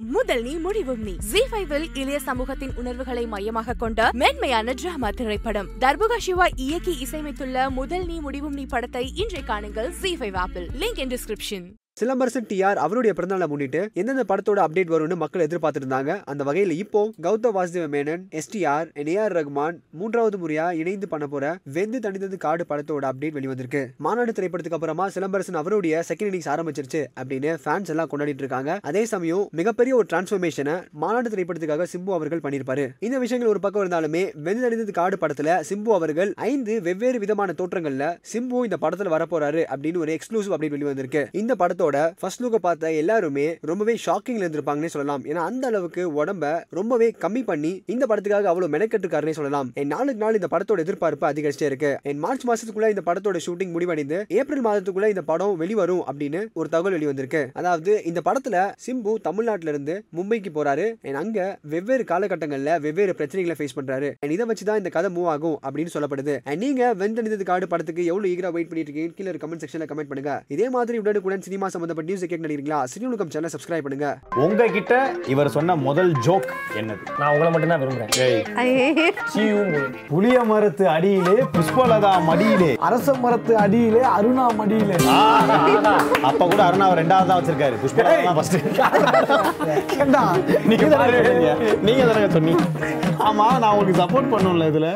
முதல் நீ முடிவும் நீ. ஜி ஃபைவில் இளைய சமூகத்தின் உணர்வுகளை மையமாக கொண்ட மென்மையான டிராமா திரைப்படம். தர்புகா சிவா இயக்கி இசையமைத்துள்ள முதல் நீ முடிவும் நீ படத்தை இன்றை காணுங்கள் G five apple link in description Silambarasan TR அவருடைய பிறந்தநாளை முன்னிட்டு எந்தெந்த படத்தோட அப்டேட் வரும்னு மக்கள் எதிர்பார்த்துட்டு இருந்தாங்க அந்த வகையில் இப்போ கௌதம் வாசுதேவ மேனன் எஸ்டிஆர் ஏஆர் ரகுமான் மூன்றாவது முறையா இணைந்து பண்ண போற வெந்து தணிந்தது காடு படத்தோட அப்டேட் வெளிவந்திருக்கு. மாநாடு திரைப்படத்துக்கு அப்புறமா சிலம்பரசன் அவருடைய செகண்ட் இன்னிங்ஸ் ஆரம்பிச்சிருச்சு அப்படின்னு ஃபேன்ஸ் எல்லாம் கொண்டாடிட்டு இருக்காங்க. அதே சமயம் மிகப்பெரிய ஒரு டிரான்ஸ்ஃபர்மேஷனை மாநாடு திரைப்படத்துக்காக சிம்பு அவர்கள் பண்ணியிருப்பாரு. இந்த விஷயங்கள் ஒரு பக்கம் இருந்தாலுமே வெந்து தணிந்தது காடு படத்துல சிம்பு அவர்கள் ஐந்து வெவ்வேறு விதமான தோற்றங்கள்ல சிம்பு இந்த படத்துல வரப்போறாரு அப்படின்னு ஒரு எக்ஸ்க்ளூசிவ் அப்டேட் வெளிவந்திருக்கு. இந்த படத்தோட ஃபர்ஸ்ட் லுக்கை பார்த்த எல்லாருமே ரொம்பவே ஷாக்கிங்ல இருந்திருப்பாங்கன்னு சொல்லலாம். ஏன்னா அந்த அளவுக்கு உடம்ப ரொம்பவே கம்மி பண்ணி இந்த படத்துக்காக அவ்வளவு மெனக்கெட்டுருக்காருன்னே சொல்லலாம். என் நாளுக்கு நாள் இந்த படத்தோட எதிர்பார்ப்பு அதிகரிச்சே இருக்கு. என் மார்ச் மாசத்துக்குள்ள இந்த படத்தோட ஷூட்டிங் முடிவடைந்து ஏப்ரல் மாதத்துக்குள்ள இந்த படம் வெளிவரும் அப்படின்னு ஒரு தகவல் வெளிவந்திருக்கு. அதாவது இந்த படத்துல சிம்பு தமிழ்நாட்டுல இருந்து மும்பைக்கு போறாரு. என் அங்க வெவ்வேறு காலகட்டங்கள்ல வெவ்வேறு பிரச்சனைகளை ஃபேஸ் பண்றாரு. And இதை வச்சு தான் இந்த கதை மூவ் ஆகும் அப்படின்னு சொல்லப்படுது. நீங்க வெந்தனிதது காடு படத்துக்கு எவ்வளவு ஈகரா வெயிட் பண்ணிட்டு இருக்கீங்க கீழே கமெண்ட் செக்ஷன்ல கமெண்ட் பண்ணுங்க. இதே மாதிரி உடனுக்குடன் சினிமா சம்பந்தப்பட்ட நியூஸ் கேட்க நினைக்கிறீங்களா சினிமுகம் சேனல் சப்ஸ்கிரைப் பண்ணுங்க. உங்ககிட்ட இவர் சொன்ன முதல் ஜோக் என்னது? நான் உங்களை மட்டும்தான் விரும்புறேன். சீயும் புளிய மரத்து அடியிலே புஷ்பலதா மடியிலே அரச மரத்து அடியிலே அருணா மடியிலே. அப்ப கூட அருணாவை ரெண்டாவது தான் வச்சிருக்காரு புஷ்பலதா தான் ஃபர்ஸ்ட் நீங்க நீங்க தானங்க சொன்னீங்க? ஆமா நான் உங்களுக்கு சப்போர்ட் பண்ணும்ல இதுல.